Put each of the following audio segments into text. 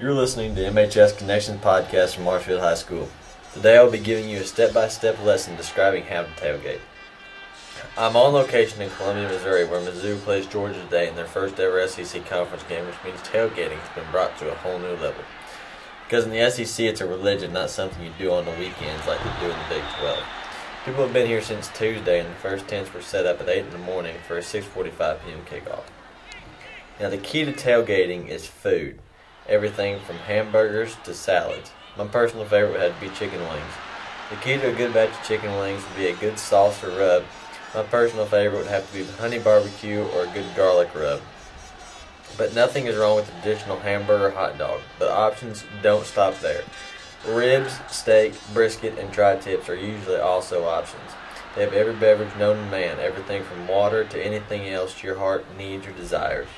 You're listening to MHS Connections podcast from Marshfield High School. Today I'll be giving you a step-by-step lesson describing how to tailgate. I'm on location in Columbia, Missouri, where Mizzou plays Georgia today in their first ever SEC conference game, which means tailgating has been brought to a whole new level. Because in the SEC, it's a religion, not something you do on the weekends like they do in the Big 12. People have been here since Tuesday, and the first tents were set up at 8 in the morning for a 6:45 p.m. kickoff. Now, the key to tailgating is food. Everything from hamburgers to salads. My personal favorite would have to be chicken wings. The key to a good batch of chicken wings would be a good sauce or rub. My personal favorite would have to be the honey barbecue or a good garlic rub. But nothing is wrong with the traditional hamburger hot dog. The options don't stop there. Ribs, steak, brisket, and tri-tips are usually also options. They have every beverage known to man, everything from water to anything else your heart needs or desires.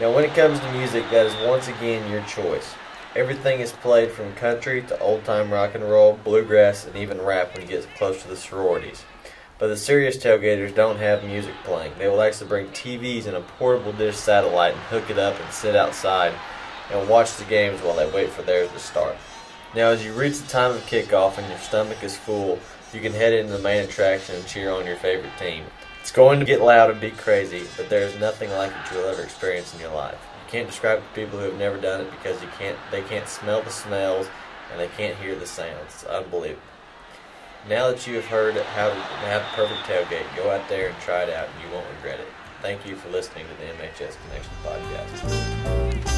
Now, when it comes to music, that is once again your choice. Everything is played from country to old time rock and roll, bluegrass, and even rap when it gets close to the sororities. But the serious tailgaters don't have music playing. They will actually bring TVs and a portable dish satellite and hook it up and sit outside and watch the games while they wait for theirs to start. Now, as you reach the time of kickoff and your stomach is full, you can head into the main attraction and cheer on your favorite team. It's going to get loud and be crazy, but there is nothing like it you'll ever experience in your life. You can't describe it to people who have never done it because you can't. They can't smell the smells and they can't hear the sounds. It's unbelievable. Now that you have heard how to have perfect tailgate, go out there and try it out, and you won't regret it. Thank you for listening to the MHS Connection podcast.